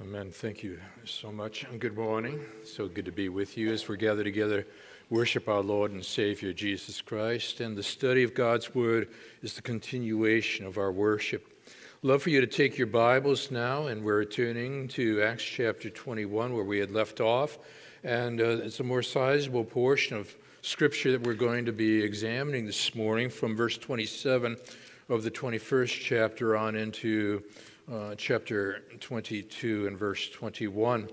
Amen. Thank you so much. And good morning. So good to be with you as we gather together, worship our Lord and Savior Jesus Christ. And the study of God's Word is the continuation of our worship. Love for you to take your Bibles now, and we're turning to Acts chapter 21, where we had left off. And uh, it's a more sizable portion of Scripture that we're going to be examining this morning from verse 27 of the 21st chapter on into uh, chapter 22 and verse 21.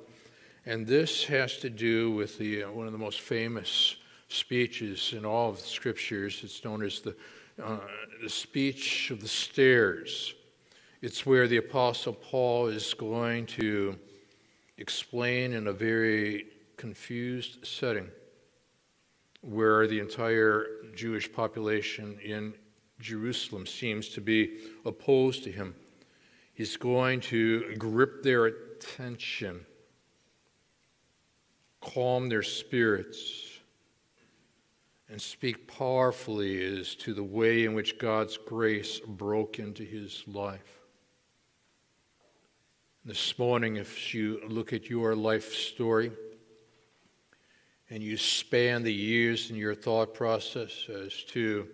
And this has to do with the, uh, one of the most famous speeches in all of the scriptures. It's known as the, uh, the speech of the stairs. It's where the Apostle Paul is going to explain in a very confused setting where the entire Jewish population in Jerusalem seems to be opposed to him. He's going to grip their attention, calm their spirits, and speak powerfully as to the way in which God's grace broke into his life. This morning, if you look at your life story and you span the years in your thought process as to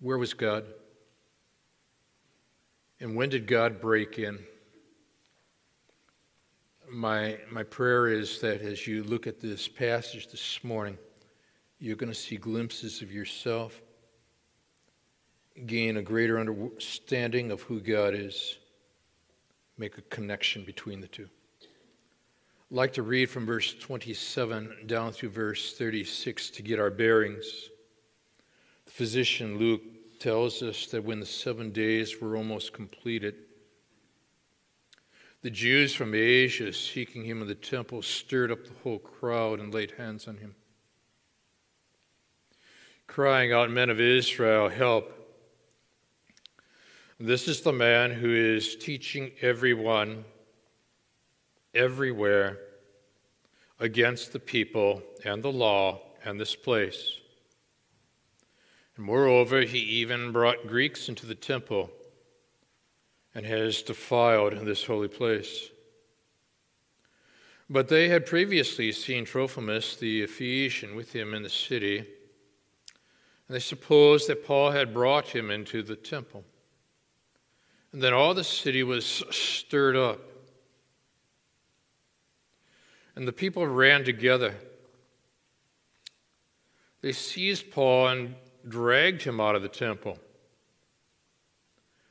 where was God? And when did God break in? My, my prayer is that as you look at this passage this morning, you're going to see glimpses of yourself, gain a greater understanding of who God is, make a connection between the two. I'd like to read from verse 27 down through verse 36 to get our bearings. The physician Luke tells us that when the seven days were almost completed, the Jews from Asia seeking him in the temple stirred up the whole crowd and laid hands on him, crying out, Men of Israel, help! This is the man who is teaching everyone, everywhere, against the people and the law and this place. And moreover, he even brought Greeks into the temple and has defiled this holy place. But they had previously seen Trophimus the Ephesian with him in the city, and they supposed that Paul had brought him into the temple. And then all the city was stirred up. And the people ran together. They seized Paul and dragged him out of the temple.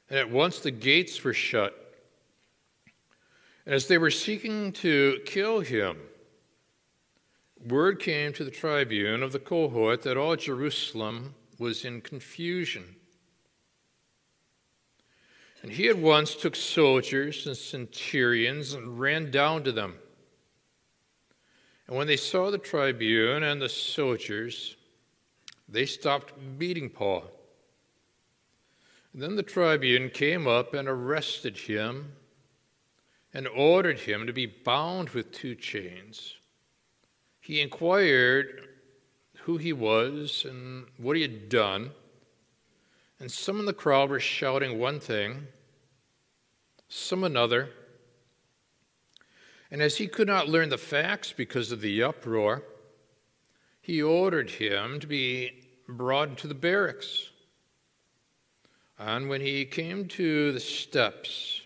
And at once the gates were shut. And as they were seeking to kill him, word came to the tribune of the cohort that all Jerusalem was in confusion. And he at once took soldiers and centurions and ran down to them. And when they saw the tribune and the soldiers, they stopped beating Paul. Then the tribune came up and arrested him and ordered him to be bound with two chains. He inquired who he was and what he had done. And some in the crowd were shouting one thing, some another. And as he could not learn the facts because of the uproar, he ordered him to be brought into the barracks. And when he came to the steps,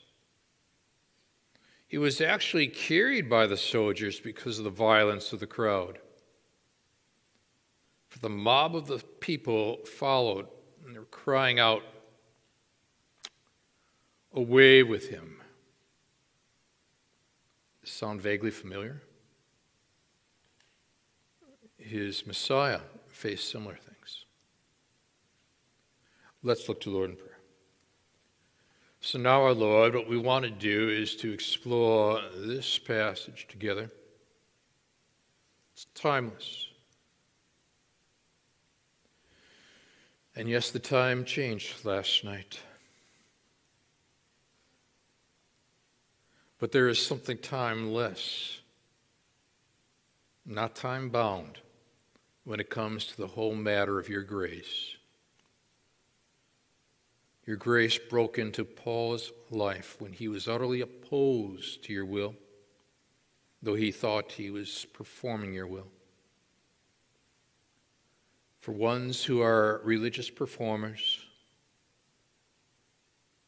he was actually carried by the soldiers because of the violence of the crowd. For the mob of the people followed, and they were crying out, Away with him. Sound vaguely familiar? His Messiah faced similar. Let's look to the Lord in prayer. So now, our Lord, what we want to do is to explore this passage together. It's timeless. And yes, the time changed last night. But there is something timeless, not time bound, when it comes to the whole matter of your grace. Your grace broke into Paul's life when he was utterly opposed to your will, though he thought he was performing your will. For ones who are religious performers,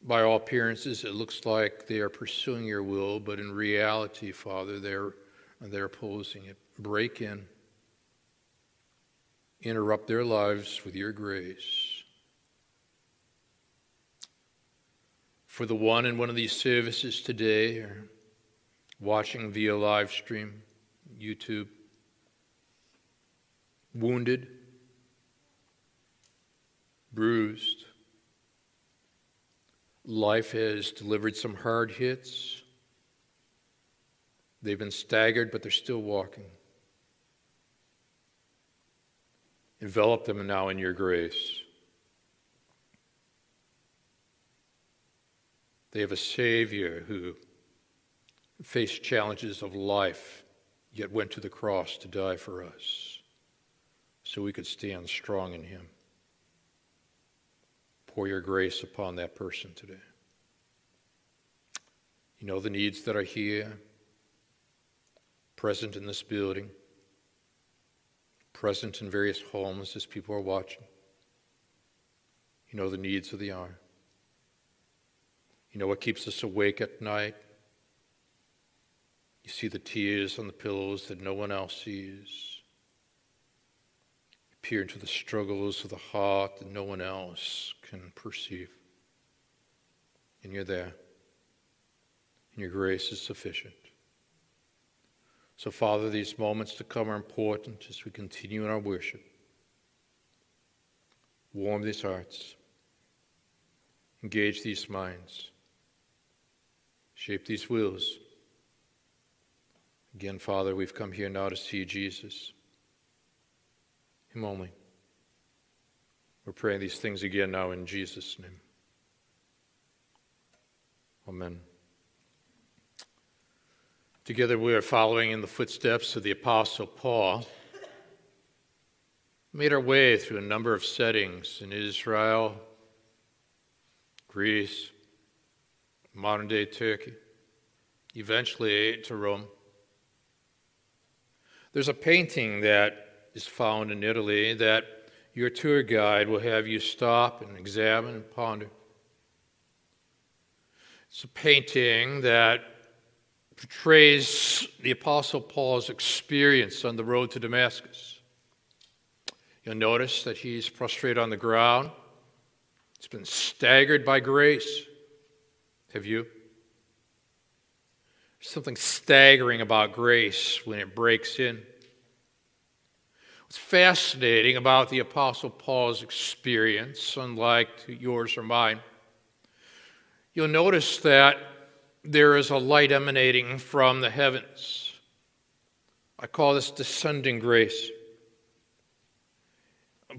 by all appearances, it looks like they are pursuing your will, but in reality, Father, they're, they're opposing it. Break in, interrupt their lives with your grace. For the one in one of these services today or watching via live stream, YouTube, wounded, bruised. Life has delivered some hard hits. They've been staggered, but they're still walking. Envelop them now in your grace. They have a Savior who faced challenges of life, yet went to the cross to die for us so we could stand strong in Him. Pour your grace upon that person today. You know the needs that are here, present in this building, present in various homes as people are watching. You know the needs of the hour. You know what keeps us awake at night? You see the tears on the pillows that no one else sees. You peer into the struggles of the heart that no one else can perceive. And you're there. And your grace is sufficient. So, Father, these moments to come are important as we continue in our worship. Warm these hearts, engage these minds. Shape these wills. Again, Father, we've come here now to see Jesus, Him only. We're praying these things again now in Jesus' name. Amen. Together we are following in the footsteps of the Apostle Paul. Made our way through a number of settings in Israel, Greece, modern day Turkey, eventually to Rome. There's a painting that is found in Italy that your tour guide will have you stop and examine and ponder. It's a painting that portrays the Apostle Paul's experience on the road to Damascus. You'll notice that he's prostrate on the ground. He's been staggered by grace. Have you? There's something staggering about grace when it breaks in. What's fascinating about the Apostle Paul's experience, unlike yours or mine, you'll notice that there is a light emanating from the heavens. I call this descending grace.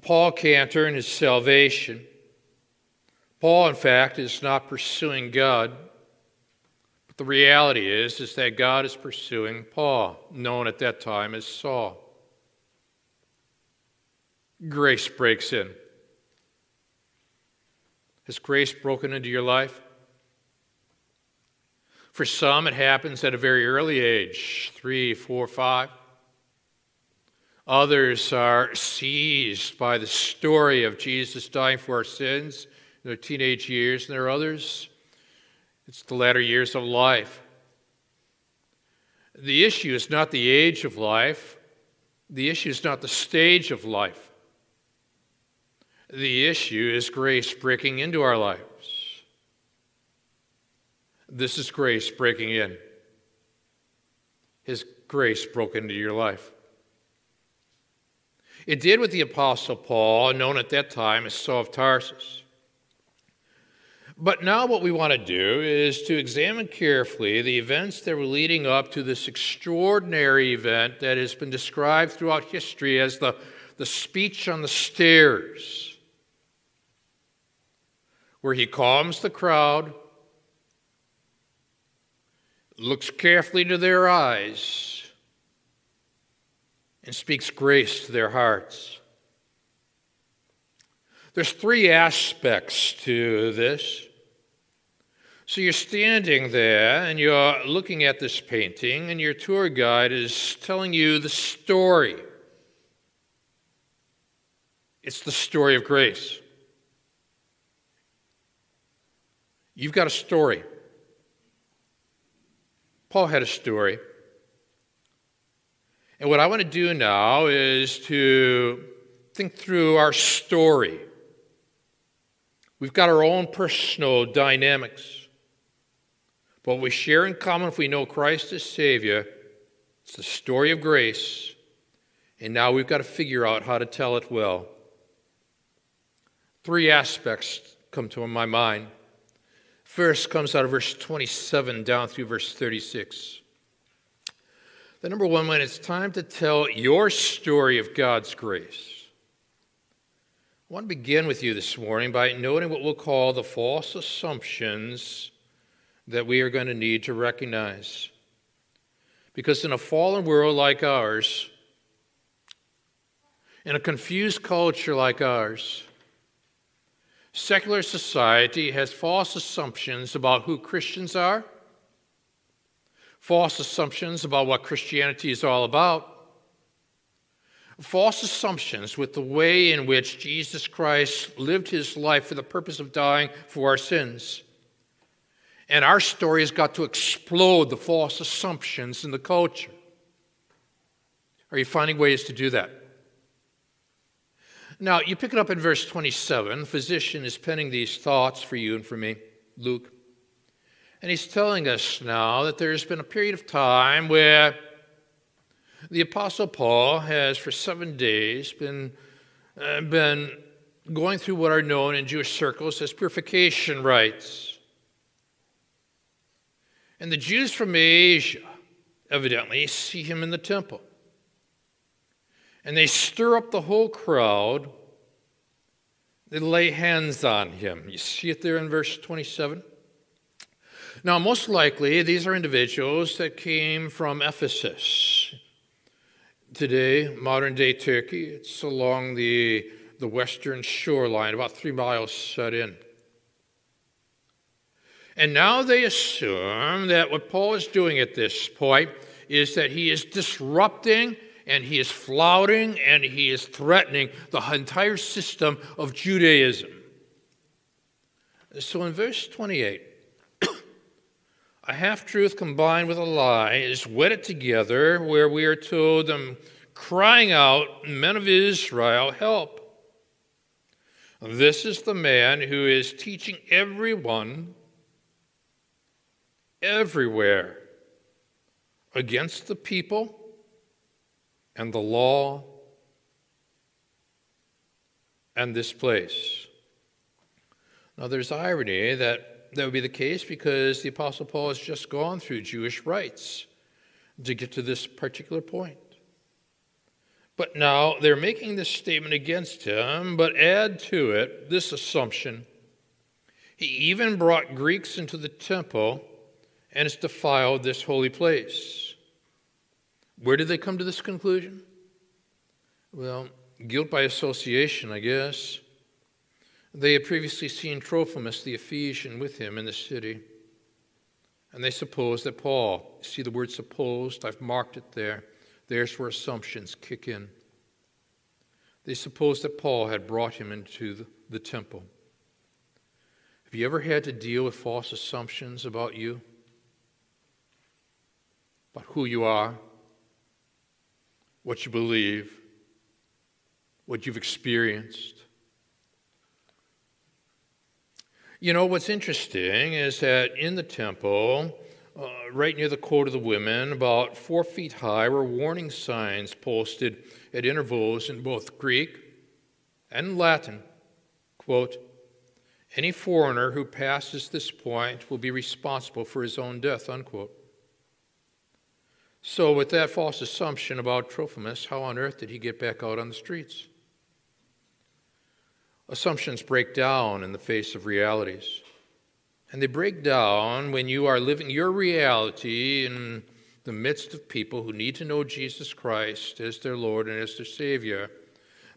Paul can't earn his salvation. Paul, in fact, is not pursuing God. But the reality is, is that God is pursuing Paul, known at that time as Saul. Grace breaks in. Has grace broken into your life? For some, it happens at a very early age three, four, five. Others are seized by the story of Jesus dying for our sins their teenage years, and there are others, it's the latter years of life. The issue is not the age of life, the issue is not the stage of life. The issue is grace breaking into our lives. This is grace breaking in. His grace broke into your life. It did with the Apostle Paul, known at that time as Saul of Tarsus. But now, what we want to do is to examine carefully the events that were leading up to this extraordinary event that has been described throughout history as the, the speech on the stairs, where he calms the crowd, looks carefully into their eyes, and speaks grace to their hearts. There's three aspects to this. So you're standing there and you're looking at this painting, and your tour guide is telling you the story. It's the story of grace. You've got a story. Paul had a story. And what I want to do now is to think through our story. We've got our own personal dynamics. What we share in common if we know Christ as Savior, it's the story of grace. And now we've got to figure out how to tell it well. Three aspects come to my mind. First comes out of verse 27 down through verse 36. The number one, when it's time to tell your story of God's grace, I want to begin with you this morning by noting what we'll call the false assumptions that we are going to need to recognize. Because in a fallen world like ours, in a confused culture like ours, Secular society has false assumptions about who Christians are, false assumptions about what Christianity is all about, false assumptions with the way in which Jesus Christ lived his life for the purpose of dying for our sins. And our story has got to explode the false assumptions in the culture. Are you finding ways to do that? Now, you pick it up in verse 27. The physician is penning these thoughts for you and for me, Luke. And he's telling us now that there's been a period of time where the Apostle Paul has, for seven days, been, uh, been going through what are known in Jewish circles as purification rites. And the Jews from Asia evidently see him in the temple and they stir up the whole crowd. They lay hands on him. You see it there in verse 27? Now, most likely, these are individuals that came from Ephesus. Today, modern day Turkey, it's along the, the western shoreline, about three miles shut in. And now they assume that what Paul is doing at this point is that he is disrupting and he is flouting and he is threatening the entire system of Judaism. So in verse 28, a half truth combined with a lie is wedded together, where we are told them crying out, Men of Israel, help. This is the man who is teaching everyone, everywhere, against the people and the law and this place. Now, there's irony that that would be the case because the Apostle Paul has just gone through Jewish rites to get to this particular point. But now they're making this statement against him, but add to it this assumption. He even brought Greeks into the temple and it's defiled this holy place. Where did they come to this conclusion? Well, guilt by association, I guess. They had previously seen Trophimus the Ephesian with him in the city. And they supposed that Paul, see the word supposed, I've marked it there. There's where assumptions kick in. They supposed that Paul had brought him into the, the temple. Have you ever had to deal with false assumptions about you? About who you are? what you believe, what you've experienced. You know, what's interesting is that in the temple, uh, right near the court of the women, about four feet high, were warning signs posted at intervals in both Greek and Latin. Quote, any foreigner who passes this point will be responsible for his own death, unquote. So, with that false assumption about Trophimus, how on earth did he get back out on the streets? Assumptions break down in the face of realities. And they break down when you are living your reality in the midst of people who need to know Jesus Christ as their Lord and as their Savior.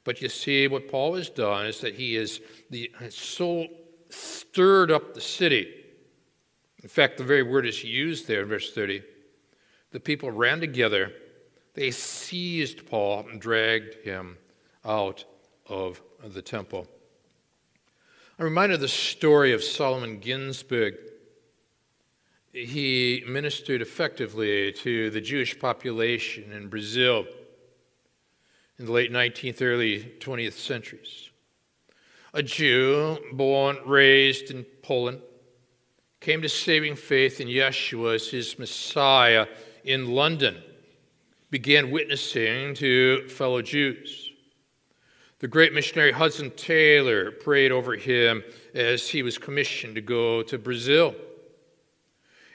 But you see, what Paul has done is that he has, so stirred up the city. In fact, the very word is used there in verse 30. The people ran together, they seized Paul and dragged him out of the temple. I'm reminded of the story of Solomon Ginsburg. He ministered effectively to the Jewish population in Brazil in the late 19th, early 20th centuries. A Jew born, raised in Poland, came to saving faith in Yeshua as his Messiah in London, began witnessing to fellow Jews. The great missionary Hudson Taylor prayed over him as he was commissioned to go to Brazil.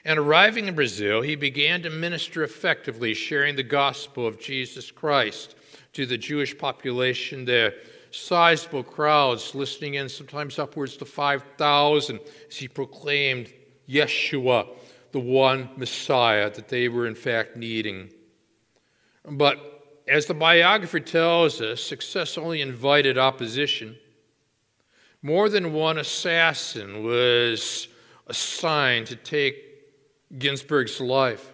And arriving in Brazil, he began to minister effectively, sharing the gospel of Jesus Christ to the Jewish population there. Sizable crowds listening in, sometimes upwards to 5,000, as he proclaimed Yeshua, the one Messiah that they were in fact needing. But as the biographer tells us, success only invited opposition. More than one assassin was assigned to take Ginsburg's life,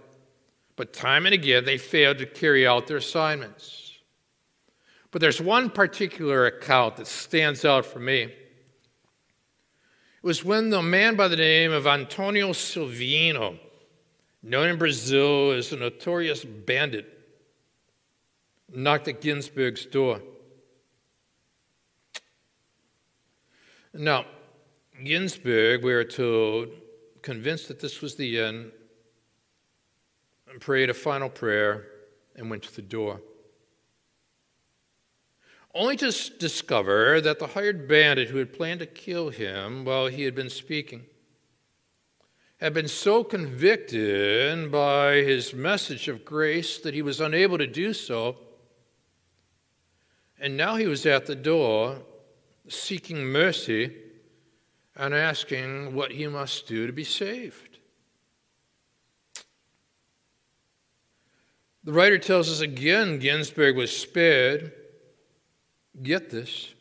but time and again they failed to carry out their assignments. But there's one particular account that stands out for me. Was when the man by the name of Antonio Silvino, known in Brazil as a notorious bandit, knocked at Ginsburg's door. Now, Ginsburg, we are told, convinced that this was the end, prayed a final prayer and went to the door only to discover that the hired bandit who had planned to kill him while he had been speaking had been so convicted by his message of grace that he was unable to do so. And now he was at the door seeking mercy and asking what he must do to be saved. The writer tells us again Ginsburg was spared Get this.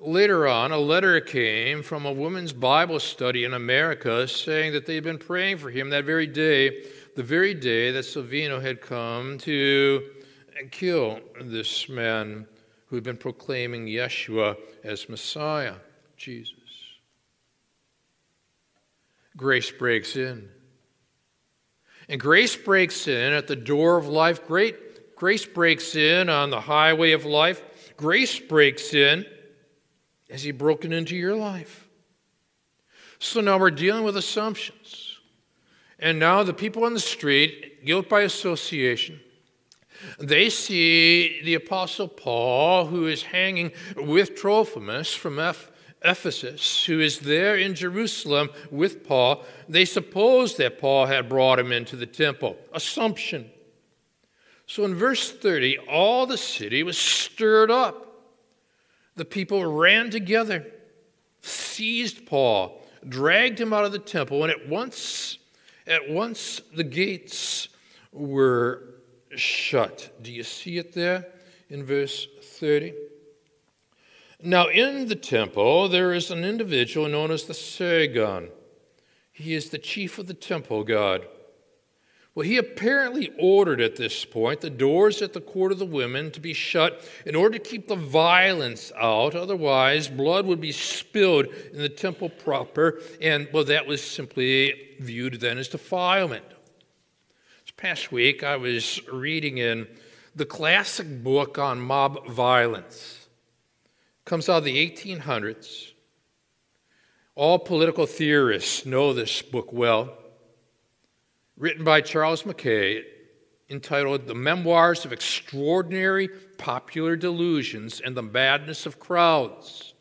Later on, a letter came from a woman's Bible study in America saying that they had been praying for him that very day, the very day that Silvino had come to kill this man who had been proclaiming Yeshua as Messiah, Jesus. Grace breaks in. And grace breaks in at the door of life. Great grace breaks in on the highway of life grace breaks in. Has He broken into your life? So now we're dealing with assumptions. And now the people on the street, guilt by association, they see the Apostle Paul, who is hanging with Trophimus from Ephesus, who is there in Jerusalem with Paul. They suppose that Paul had brought him into the temple. Assumption. So in verse 30, all the city was stirred up. The people ran together, seized Paul, dragged him out of the temple, and at once, at once the gates were shut. Do you see it there in verse 30? Now, in the temple, there is an individual known as the Sagan. He is the chief of the temple god. Well, he apparently ordered at this point the doors at the court of the women to be shut in order to keep the violence out. Otherwise, blood would be spilled in the temple proper, and, well, that was simply viewed then as defilement. This past week, I was reading in the classic book on mob violence. It comes out of the 1800s. All political theorists know this book well written by Charles Mackay, entitled The Memoirs of Extraordinary Popular Delusions and the Madness of Crowds.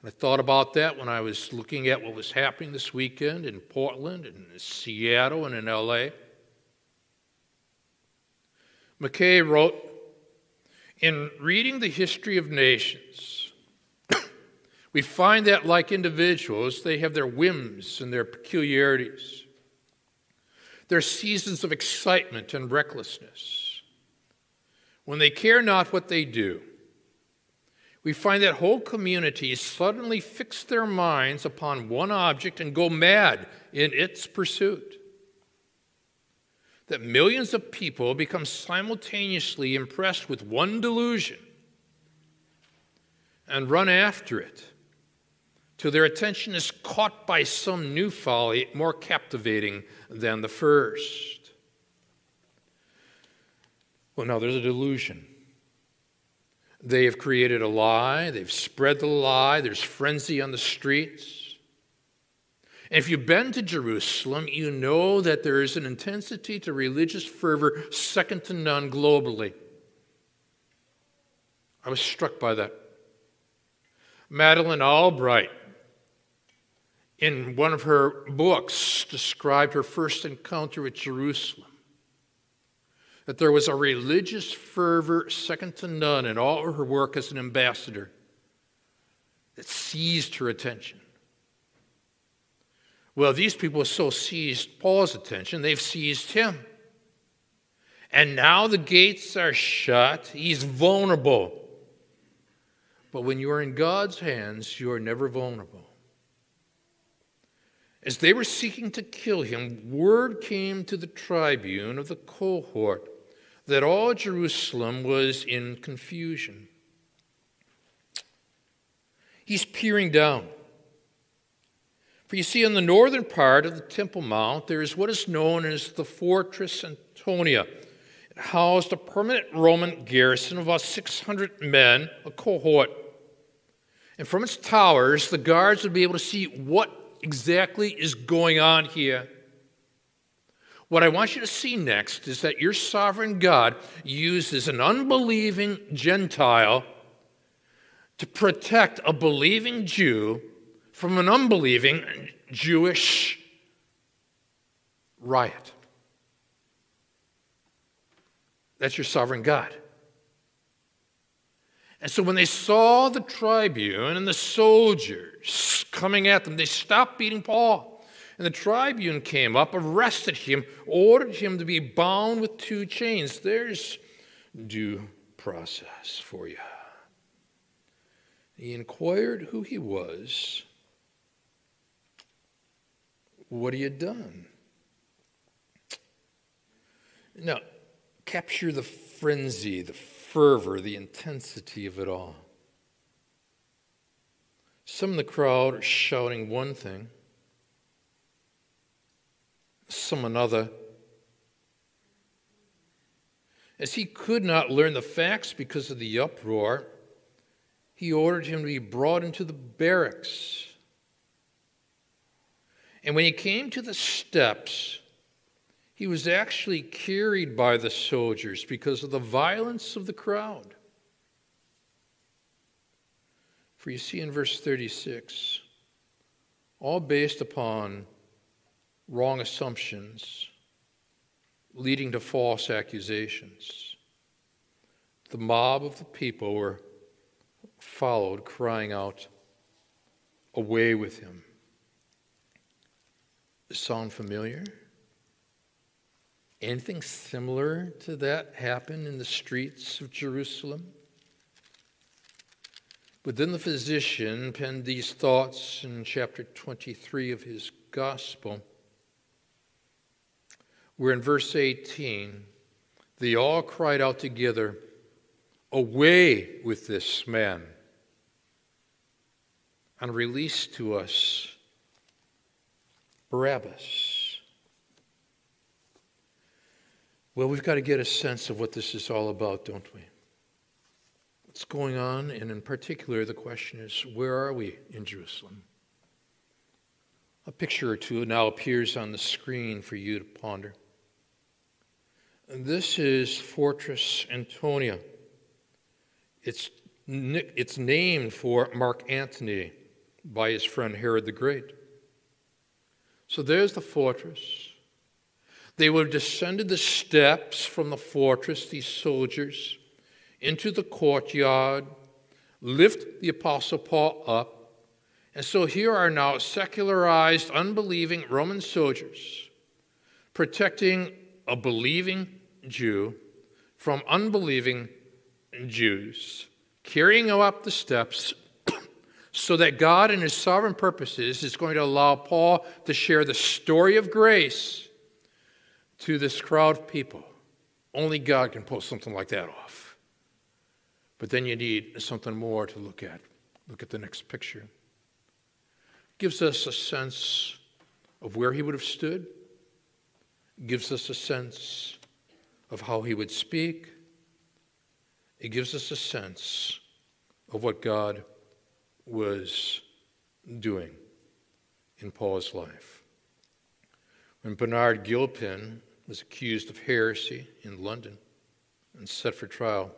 And I thought about that when I was looking at what was happening this weekend in Portland and in Seattle and in LA. Mackay wrote In reading the history of nations, we find that, like individuals, they have their whims and their peculiarities. Their seasons of excitement and recklessness. When they care not what they do, we find that whole communities suddenly fix their minds upon one object and go mad in its pursuit. That millions of people become simultaneously impressed with one delusion and run after it till their attention is caught by some new folly more captivating than the first. Well, now there's a delusion. They have created a lie, they've spread the lie, there's frenzy on the streets. And if you've been to Jerusalem, you know that there is an intensity to religious fervor second to none globally. I was struck by that. Madeleine Albright in one of her books, described her first encounter with Jerusalem. That there was a religious fervor second to none in all her work as an ambassador that seized her attention. Well, these people so seized Paul's attention, they've seized him. And now the gates are shut. He's vulnerable. But when you are in God's hands, you are never vulnerable. As they were seeking to kill him, word came to the tribune of the cohort that all Jerusalem was in confusion. He's peering down. For you see, on the northern part of the Temple Mount, there is what is known as the Fortress Antonia. It housed a permanent Roman garrison of about 600 men, a cohort. And from its towers, the guards would be able to see what exactly is going on here. What I want you to see next is that your sovereign God uses an unbelieving Gentile to protect a believing Jew from an unbelieving Jewish riot. That's your sovereign God. And so when they saw the tribune and the soldiers coming at them, they stopped beating Paul. And the tribune came up, arrested him, ordered him to be bound with two chains. There's due process for you. He inquired who he was. What he had done. Now, capture the frenzy, the fervor, the intensity of it all. Some in the crowd are shouting one thing, some another. As he could not learn the facts because of the uproar, he ordered him to be brought into the barracks. And when he came to the steps, he was actually carried by the soldiers because of the violence of the crowd. For you see in verse 36, all based upon wrong assumptions leading to false accusations. The mob of the people were followed, crying out, Away with him. Sound familiar? Anything similar to that happen in the streets of Jerusalem? But then the physician penned these thoughts in chapter 23 of his gospel, where in verse 18, they all cried out together, Away with this man, and release to us Barabbas. Well, we've got to get a sense of what this is all about, don't we? What's going on? And in particular, the question is where are we in Jerusalem? A picture or two now appears on the screen for you to ponder. This is Fortress Antonia. It's, it's named for Mark Antony by his friend Herod the Great. So there's the fortress. They have descended the steps from the fortress, these soldiers, into the courtyard, lift the Apostle Paul up. And so here are now secularized, unbelieving Roman soldiers protecting a believing Jew from unbelieving Jews carrying him up the steps so that God, in his sovereign purposes, is going to allow Paul to share the story of grace to this crowd of people. Only God can pull something like that off. But then you need something more to look at. Look at the next picture. It gives us a sense of where he would have stood, it gives us a sense of how he would speak, it gives us a sense of what God was doing in Paul's life. When Bernard Gilpin was accused of heresy in London and set for trial,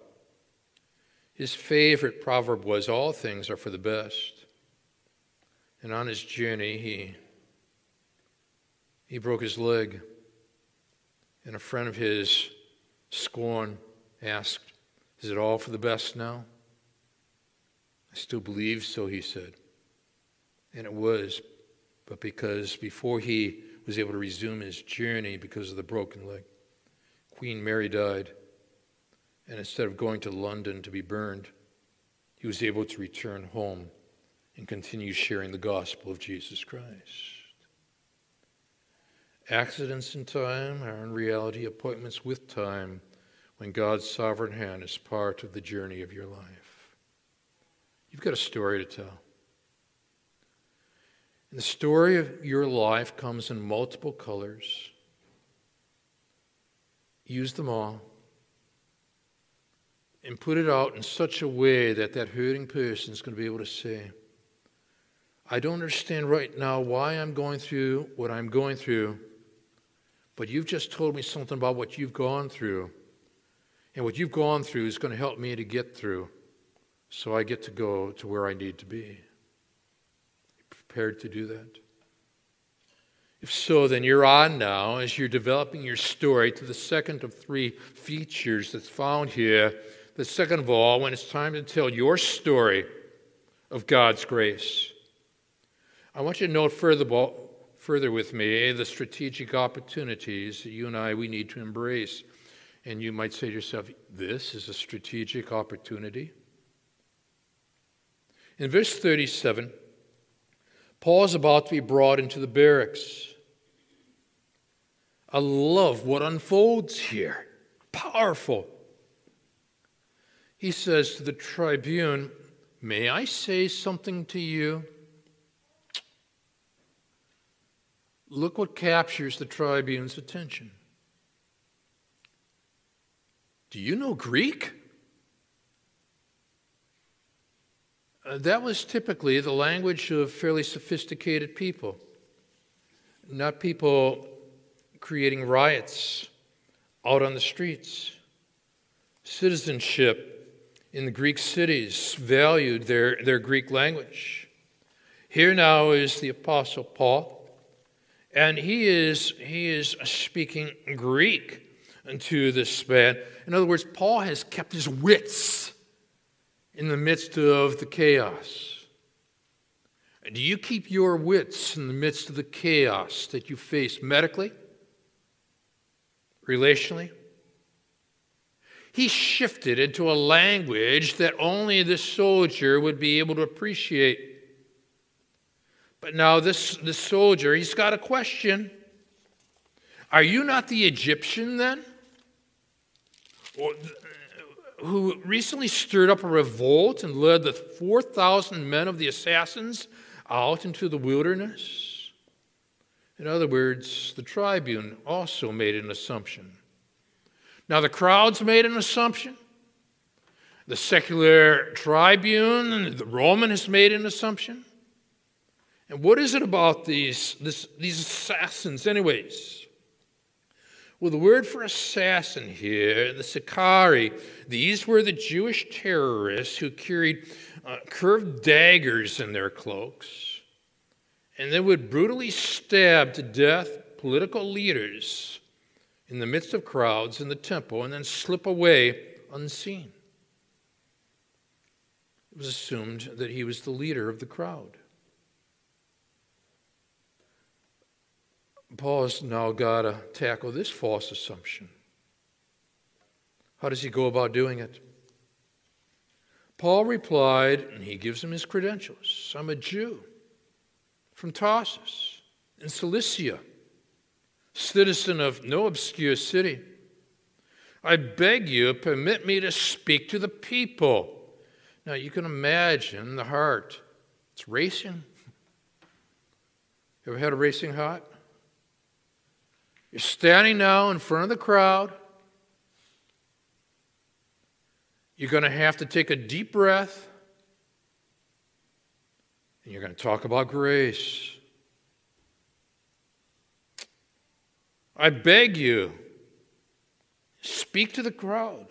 his favorite proverb was, All things are for the best. And on his journey, he, he broke his leg. And a friend of his, scorn, asked, Is it all for the best now? I still believe so, he said. And it was, but because before he was able to resume his journey because of the broken leg, Queen Mary died. And instead of going to London to be burned, he was able to return home and continue sharing the gospel of Jesus Christ. Accidents in time are in reality appointments with time when God's sovereign hand is part of the journey of your life. You've got a story to tell. The story of your life comes in multiple colors. Use them all. And put it out in such a way that that hurting person is going to be able to say, I don't understand right now why I'm going through what I'm going through, but you've just told me something about what you've gone through. And what you've gone through is going to help me to get through so I get to go to where I need to be. Prepared to do that? If so, then you're on now as you're developing your story to the second of three features that's found here. The second of all, when it's time to tell your story of God's grace. I want you to note further, further with me the strategic opportunities that you and I we need to embrace. And you might say to yourself, this is a strategic opportunity. In verse 37, Paul is about to be brought into the barracks. I love what unfolds here. Powerful. He says to the tribune, May I say something to you? Look what captures the tribune's attention. Do you know Greek? That was typically the language of fairly sophisticated people, not people creating riots out on the streets. Citizenship in the Greek cities valued their, their Greek language. Here now is the Apostle Paul, and he is, he is speaking Greek to this man. In other words, Paul has kept his wits in the midst of the chaos? Do you keep your wits in the midst of the chaos that you face medically, relationally? He shifted into a language that only the soldier would be able to appreciate. But now, this, this soldier, he's got a question. Are you not the Egyptian then? Or who recently stirred up a revolt and led the 4,000 men of the assassins out into the wilderness? In other words, the tribune also made an assumption. Now, the crowds made an assumption. The secular tribune, the Roman, has made an assumption. And what is it about these, this, these assassins, anyways? Well, the word for assassin here, the Sicarii, these were the Jewish terrorists who carried uh, curved daggers in their cloaks. And they would brutally stab to death political leaders in the midst of crowds in the temple and then slip away unseen. It was assumed that he was the leader of the crowd. Paul's now got to tackle this false assumption. How does he go about doing it? Paul replied, and he gives him his credentials I'm a Jew from Tarsus in Cilicia, citizen of no obscure city. I beg you, permit me to speak to the people. Now, you can imagine the heart. It's racing. You ever had a racing heart? You're standing now in front of the crowd. You're going to have to take a deep breath. And you're going to talk about grace. I beg you, speak to the crowd,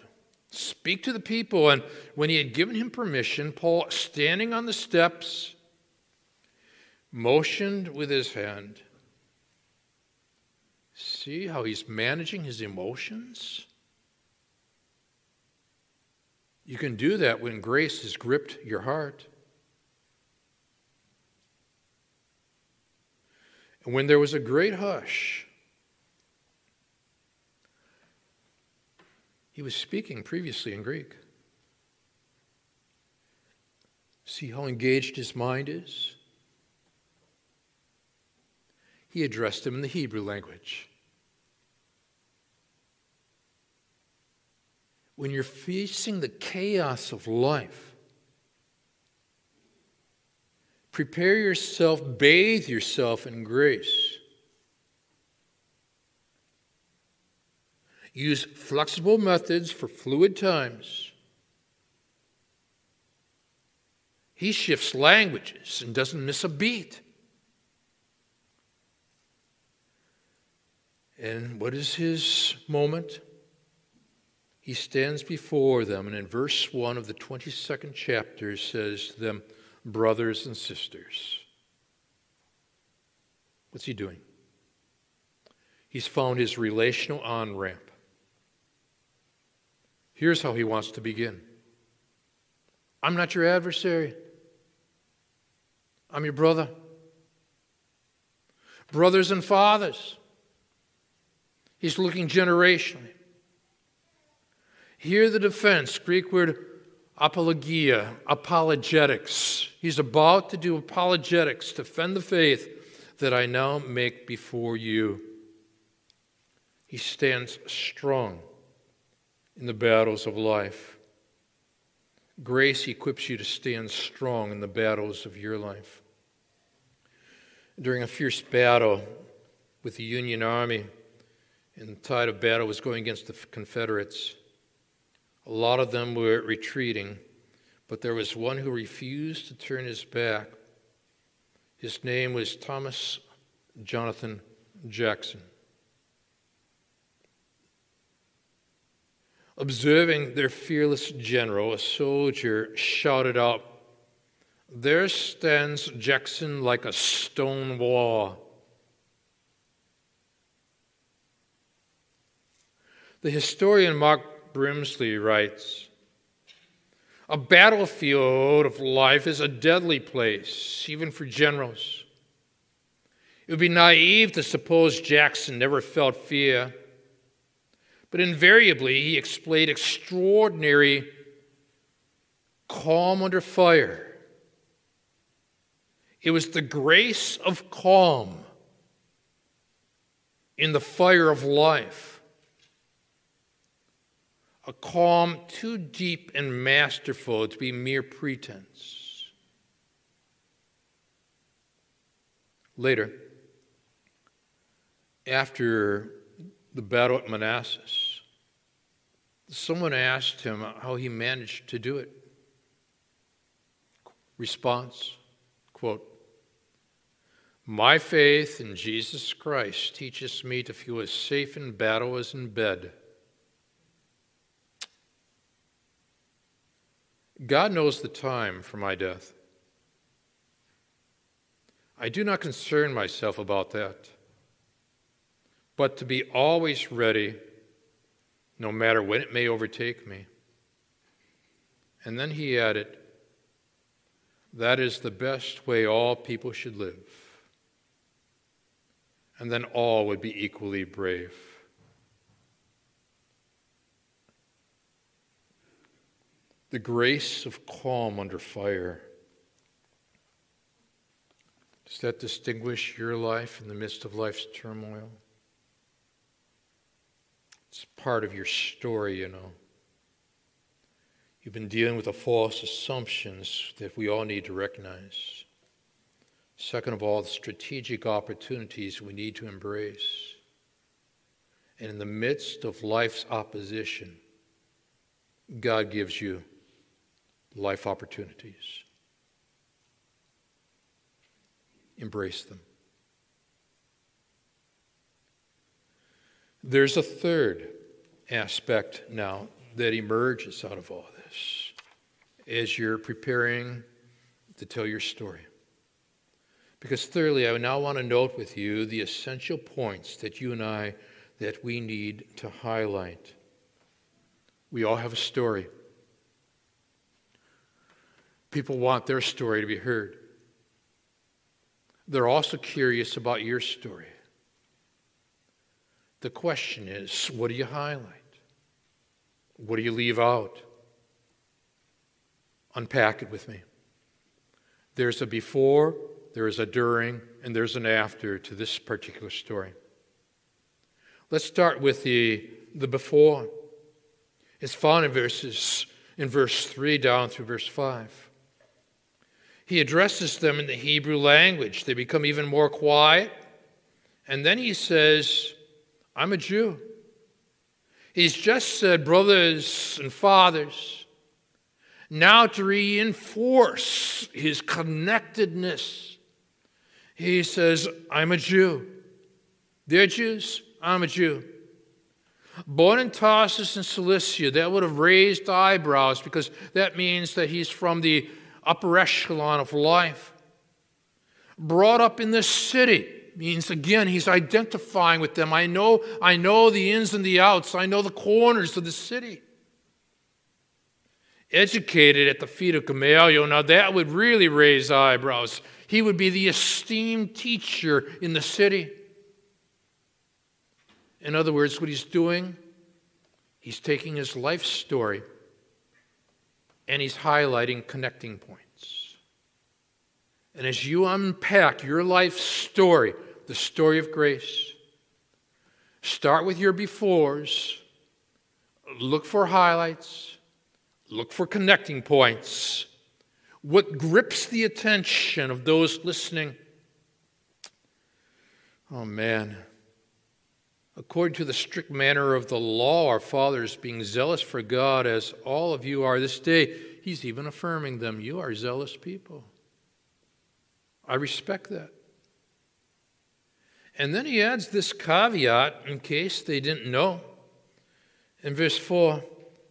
speak to the people. And when he had given him permission, Paul, standing on the steps, motioned with his hand. See how he's managing his emotions? You can do that when grace has gripped your heart. And when there was a great hush, he was speaking previously in Greek. See how engaged his mind is? He addressed him in the Hebrew language. When you're facing the chaos of life, Prepare yourself, bathe yourself in grace. Use flexible methods for fluid times. He shifts languages and doesn't miss a beat. And what is his moment? He stands before them, and in verse 1 of the 22nd chapter says to them, brothers and sisters. What's he doing? He's found his relational on ramp. Here's how he wants to begin I'm not your adversary, I'm your brother. Brothers and fathers. He's looking generationally. Hear the defense, Greek word apologia, apologetics. He's about to do apologetics, defend the faith that I now make before you. He stands strong in the battles of life. Grace equips you to stand strong in the battles of your life. During a fierce battle with the Union Army, and the tide of battle was going against the Confederates, a lot of them were retreating, but there was one who refused to turn his back. His name was Thomas Jonathan Jackson. Observing their fearless general, a soldier shouted out, There stands Jackson like a stone wall. The historian Mark Grimsley writes A battlefield of life is a deadly place, even for generals. It would be naive to suppose Jackson never felt fear, but invariably he displayed extraordinary calm under fire. It was the grace of calm in the fire of life a calm too deep and masterful to be mere pretense. Later, after the battle at Manassas, someone asked him how he managed to do it. Response, quote, My faith in Jesus Christ teaches me to feel as safe in battle as in bed. God knows the time for my death. I do not concern myself about that, but to be always ready, no matter when it may overtake me. And then he added, That is the best way all people should live. And then all would be equally brave. The grace of calm under fire. Does that distinguish your life in the midst of life's turmoil? It's part of your story, you know. You've been dealing with the false assumptions that we all need to recognize. Second of all, the strategic opportunities we need to embrace. And in the midst of life's opposition, God gives you life opportunities. Embrace them. There's a third aspect now that emerges out of all this as you're preparing to tell your story. Because thirdly, I now want to note with you the essential points that you and I that we need to highlight. We all have a story. People want their story to be heard. They're also curious about your story. The question is what do you highlight? What do you leave out? Unpack it with me. There's a before, there is a during, and there's an after to this particular story. Let's start with the, the before. It's found in verses in verse 3 down through verse 5. He addresses them in the Hebrew language. They become even more quiet. And then he says, I'm a Jew. He's just said, brothers and fathers. Now, to reinforce his connectedness, he says, I'm a Jew. They're Jews, I'm a Jew. Born in Tarsus in Cilicia, that would have raised eyebrows because that means that he's from the upper echelon of life. Brought up in this city means again he's identifying with them. I know, I know the ins and the outs. I know the corners of the city. Educated at the feet of Gamaliel, now that would really raise eyebrows. He would be the esteemed teacher in the city. In other words, what he's doing, he's taking his life story and he's highlighting connecting points. And as you unpack your life story, the story of grace, start with your befores, look for highlights, look for connecting points. What grips the attention of those listening? Oh man. According to the strict manner of the law, our fathers, being zealous for God as all of you are this day, he's even affirming them. You are zealous people. I respect that. And then he adds this caveat in case they didn't know. In verse 4,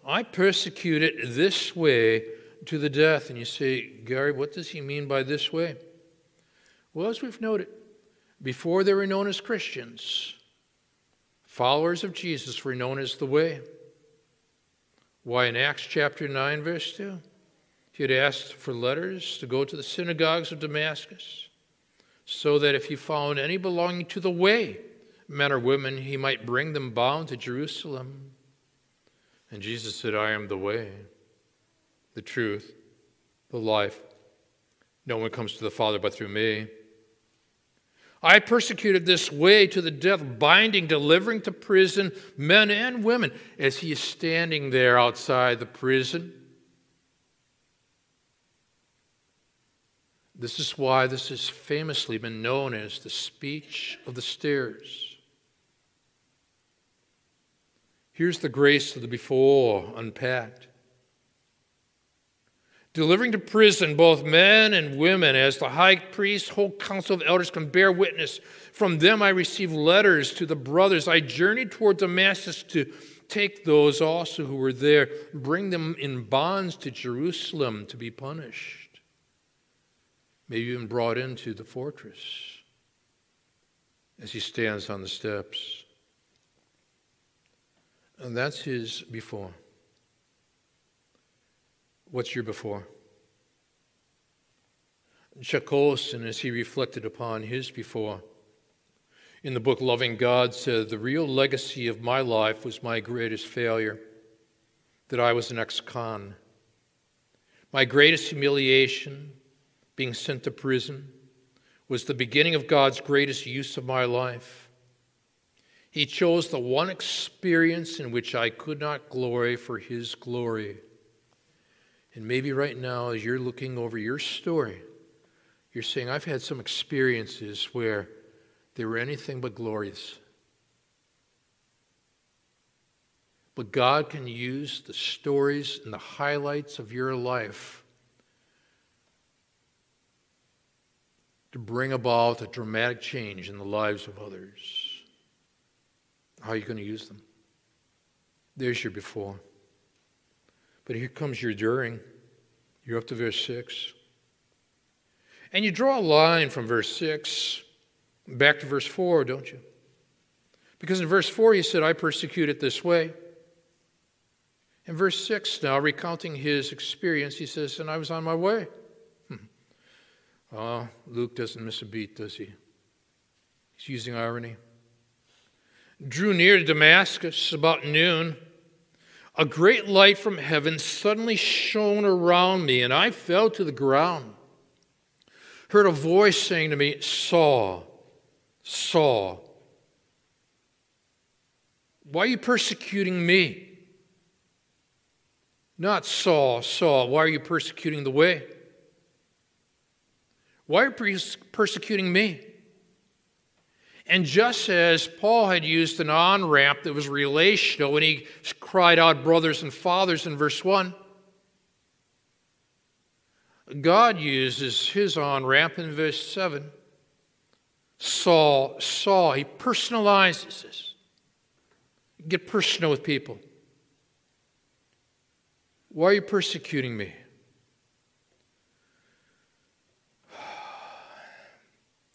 I persecuted this way to the death. And you say, Gary, what does he mean by this way? Well, as we've noted, before they were known as Christians, Followers of Jesus were known as the Way. Why, in Acts chapter 9, verse 2, he had asked for letters to go to the synagogues of Damascus, so that if he found any belonging to the Way, men or women, he might bring them bound to Jerusalem. And Jesus said, I am the way, the truth, the life. No one comes to the Father but through me. I persecuted this way to the death, binding, delivering to prison men and women as he is standing there outside the prison. This is why this has famously been known as the speech of the stairs. Here's the grace of the before unpacked delivering to prison both men and women, as the high priest, whole council of elders can bear witness. From them I received letters to the brothers. I journeyed toward Damascus to take those also who were there, bring them in bonds to Jerusalem to be punished, maybe even brought into the fortress as he stands on the steps. And that's his before. What's your before? Chuck Colson, as he reflected upon his before, in the book Loving God, said, The real legacy of my life was my greatest failure, that I was an ex con. My greatest humiliation, being sent to prison, was the beginning of God's greatest use of my life. He chose the one experience in which I could not glory for His glory. And maybe right now, as you're looking over your story, you're saying, I've had some experiences where they were anything but glorious. But God can use the stories and the highlights of your life to bring about a dramatic change in the lives of others. How are you going to use them? There's your before. But here comes your during. You're up to verse 6. And you draw a line from verse 6 back to verse 4, don't you? Because in verse 4, he said, I persecute it this way. In verse 6, now recounting his experience, he says, And I was on my way. oh, Luke doesn't miss a beat, does he? He's using irony. Drew near Damascus about noon. A great light from heaven suddenly shone around me, and I fell to the ground. Heard a voice saying to me, Saul, Saul, why are you persecuting me? Not Saul, Saul, why are you persecuting the way? Why are you persecuting me? And just as Paul had used an on ramp that was relational when he cried out, brothers and fathers, in verse 1, God uses his on ramp in verse 7. Saul, Saul, he personalizes this. Get personal with people. Why are you persecuting me?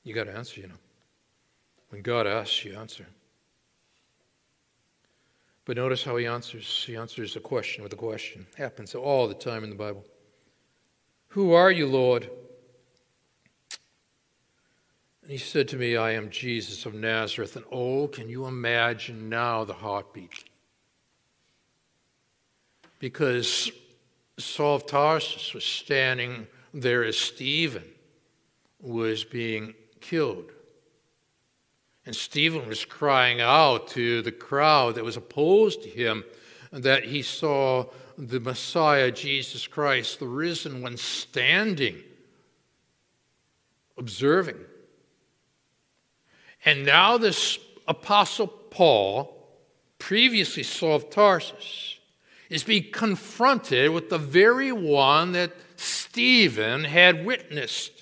You got to answer, you know. When God asks, you answer. But notice how he answers. He answers a question with a question. It happens all the time in the Bible. Who are you, Lord? And he said to me, I am Jesus of Nazareth. And oh, can you imagine now the heartbeat? because Saul of Tarsus was standing there as Stephen was being killed. And Stephen was crying out to the crowd that was opposed to him that he saw the Messiah, Jesus Christ, the risen one, standing, observing. And now, this apostle Paul, previously Saul of Tarsus, is being confronted with the very one that Stephen had witnessed.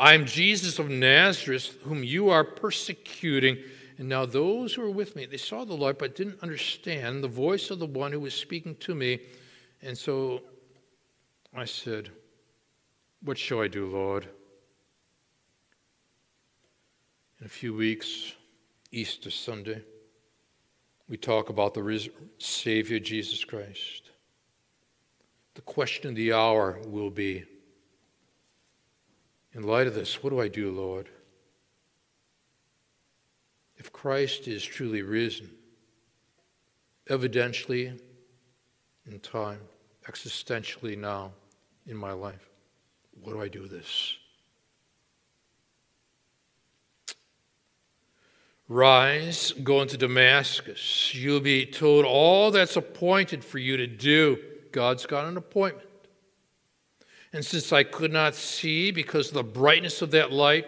I am Jesus of Nazareth, whom you are persecuting. And now those who were with me, they saw the Lord, but didn't understand the voice of the one who was speaking to me. And so I said, What shall I do, Lord? In a few weeks, Easter Sunday, we talk about the Savior Jesus Christ. The question of the hour will be in light of this, what do I do, Lord? If Christ is truly risen, evidentially in time, existentially now in my life, what do I do with this? Rise, go into Damascus. You'll be told all that's appointed for you to do. God's got an appointment. And since I could not see because of the brightness of that light,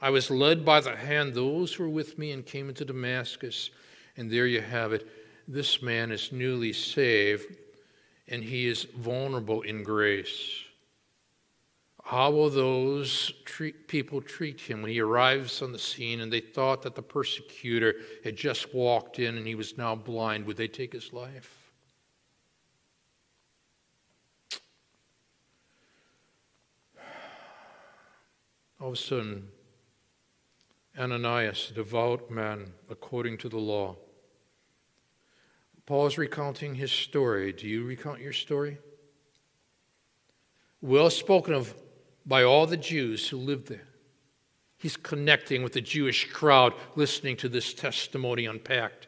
I was led by the hand those who were with me and came into Damascus. And there you have it. This man is newly saved, and he is vulnerable in grace. How will those treat, people treat him when he arrives on the scene and they thought that the persecutor had just walked in and he was now blind? Would they take his life? Of sudden, Ananias, a devout man according to the law, Paul is recounting his story. Do you recount your story? Well spoken of by all the Jews who lived there. He's connecting with the Jewish crowd listening to this testimony unpacked.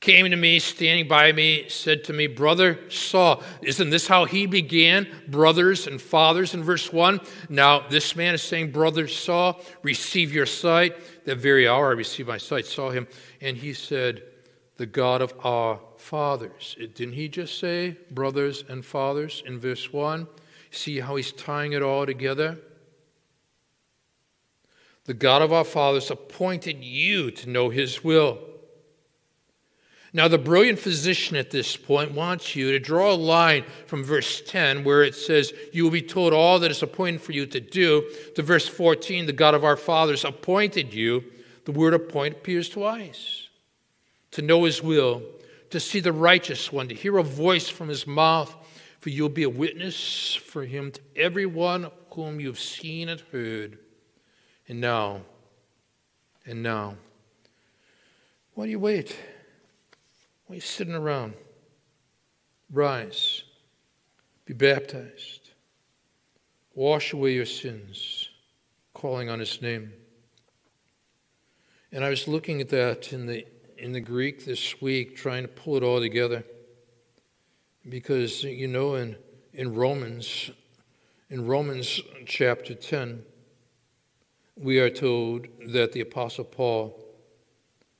Came to me, standing by me, said to me, Brother Saul, isn't this how he began? Brothers and fathers in verse 1. Now, this man is saying, Brother Saul, receive your sight. That very hour I received my sight, saw him, and he said, The God of our fathers. Didn't he just say brothers and fathers in verse 1? See how he's tying it all together? The God of our fathers appointed you to know his will now, the brilliant physician at this point wants you to draw a line from verse 10, where it says, You will be told all that is appointed for you to do, to verse 14, the God of our fathers appointed you. The word appoint appears twice. To know his will, to see the righteous one, to hear a voice from his mouth, for you'll be a witness for him to everyone whom you've seen and heard. And now, and now, why do you wait? Why are you sitting around? Rise, be baptized, wash away your sins, calling on his name. And I was looking at that in the, in the Greek this week, trying to pull it all together. Because, you know, in, in Romans, in Romans chapter 10, we are told that the Apostle Paul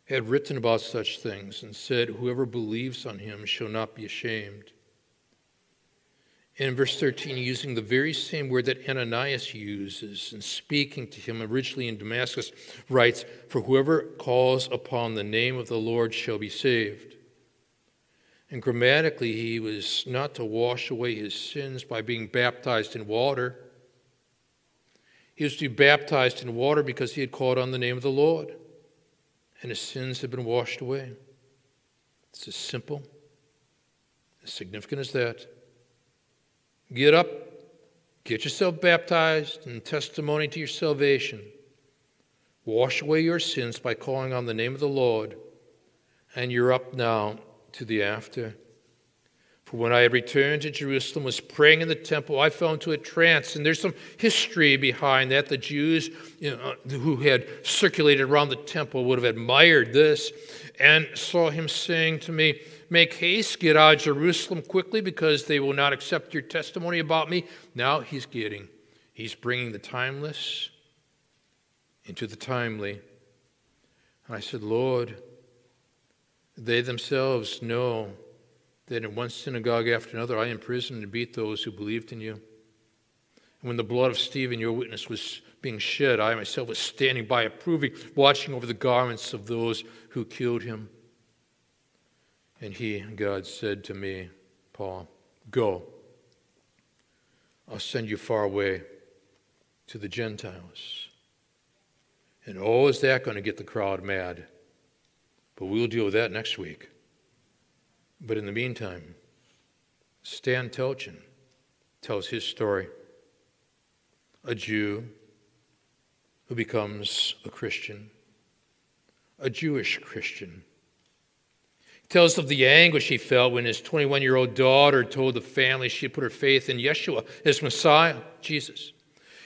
had written about such things and said, Whoever believes on him shall not be ashamed. And in verse 13, using the very same word that Ananias uses in speaking to him originally in Damascus, writes, For whoever calls upon the name of the Lord shall be saved. And grammatically, he was not to wash away his sins by being baptized in water. He was to be baptized in water because he had called on the name of the Lord and his sins have been washed away. It's as simple, as significant as that. Get up, get yourself baptized in testimony to your salvation. Wash away your sins by calling on the name of the Lord, and you're up now to the after. For when I had returned to Jerusalem, was praying in the temple, I fell into a trance. And there's some history behind that. The Jews you know, uh, who had circulated around the temple would have admired this and saw him saying to me, Make haste, get out of Jerusalem quickly, because they will not accept your testimony about me. Now he's getting, he's bringing the timeless into the timely. And I said, Lord, they themselves know that in one synagogue after another I imprisoned and beat those who believed in you. And when the blood of Stephen, your witness, was being shed, I myself was standing by, approving, watching over the garments of those who killed him. And he, God, said to me, Paul, go. I'll send you far away to the Gentiles. And oh, is that going to get the crowd mad? But we'll deal with that next week. But in the meantime, Stan Telchin tells his story. A Jew who becomes a Christian, a Jewish Christian. He tells of the anguish he felt when his 21 year old daughter told the family she put her faith in Yeshua his Messiah, Jesus.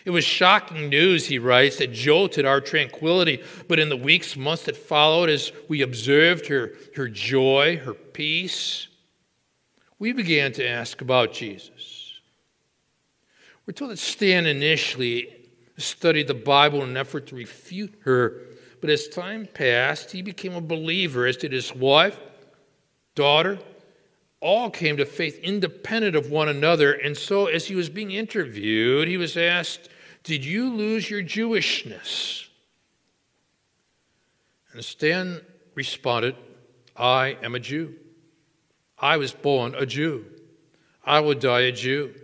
It was shocking news, he writes, that jolted our tranquility. But in the weeks, months that followed, as we observed her, her joy, her peace, we began to ask about Jesus. We're told that Stan initially studied the Bible in an effort to refute her, but as time passed, he became a believer, as did his wife, daughter, all came to faith independent of one another. And so, as he was being interviewed, he was asked, Did you lose your Jewishness? And Stan responded, I am a Jew. I was born a Jew. I will die a Jew.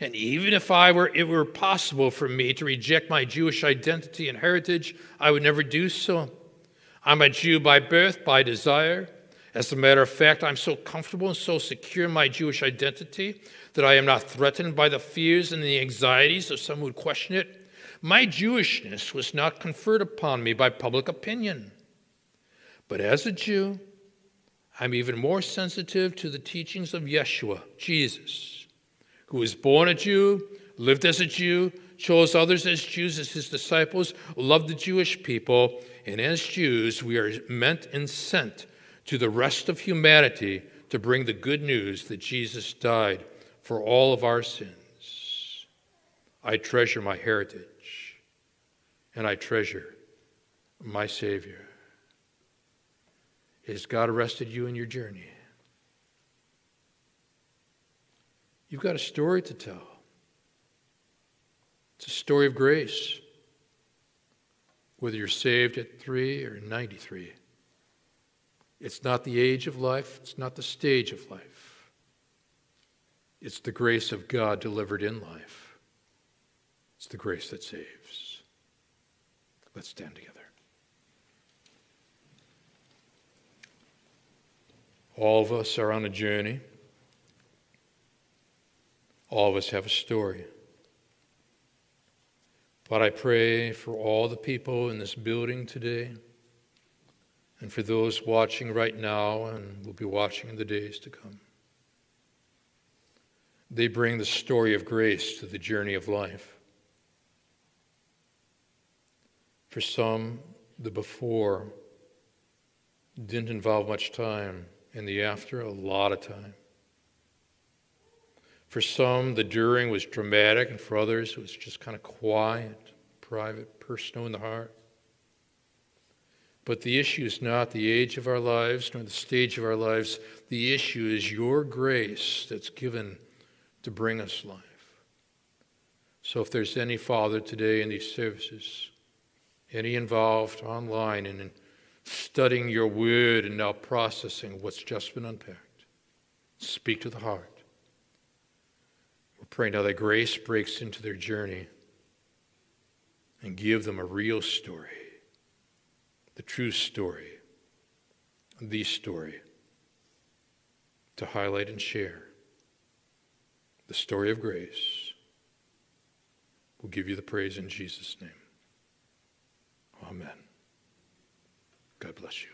And even if I were, it were possible for me to reject my Jewish identity and heritage, I would never do so. I'm a Jew by birth, by desire. As a matter of fact, I'm so comfortable and so secure in my Jewish identity that I am not threatened by the fears and the anxieties of some who question it. My Jewishness was not conferred upon me by public opinion. But as a Jew, I'm even more sensitive to the teachings of Yeshua, Jesus, who was born a Jew, lived as a Jew, chose others as Jews as his disciples, loved the Jewish people, and as Jews, we are meant and sent to the rest of humanity to bring the good news that Jesus died for all of our sins. I treasure my heritage and I treasure my Savior. Has God arrested you in your journey? You've got a story to tell. It's a story of grace, whether you're saved at three or 93. It's not the age of life, it's not the stage of life. It's the grace of God delivered in life. It's the grace that saves. Let's stand together. All of us are on a journey. All of us have a story. But I pray for all the people in this building today and for those watching right now and will be watching in the days to come. They bring the story of grace to the journey of life. For some, the before didn't involve much time, and the after, a lot of time. For some, the during was dramatic, and for others, it was just kind of quiet, private, personal in the heart. But the issue is not the age of our lives nor the stage of our lives. The issue is your grace that's given to bring us life. So if there's any father today in these services, any involved online and in studying your word and now processing what's just been unpacked, speak to the heart. We're praying now that grace breaks into their journey and give them a real story the true story, the story, to highlight and share the story of grace. We'll give you the praise in Jesus' name. Amen. God bless you.